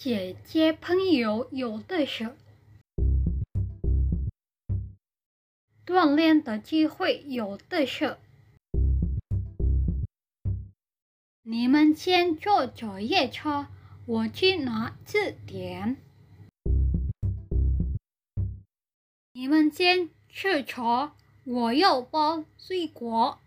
姐姐，朋友有的是。锻炼的机会有的是。你们先坐作业车，我去拿字典。你们先吃茶，我要包水果。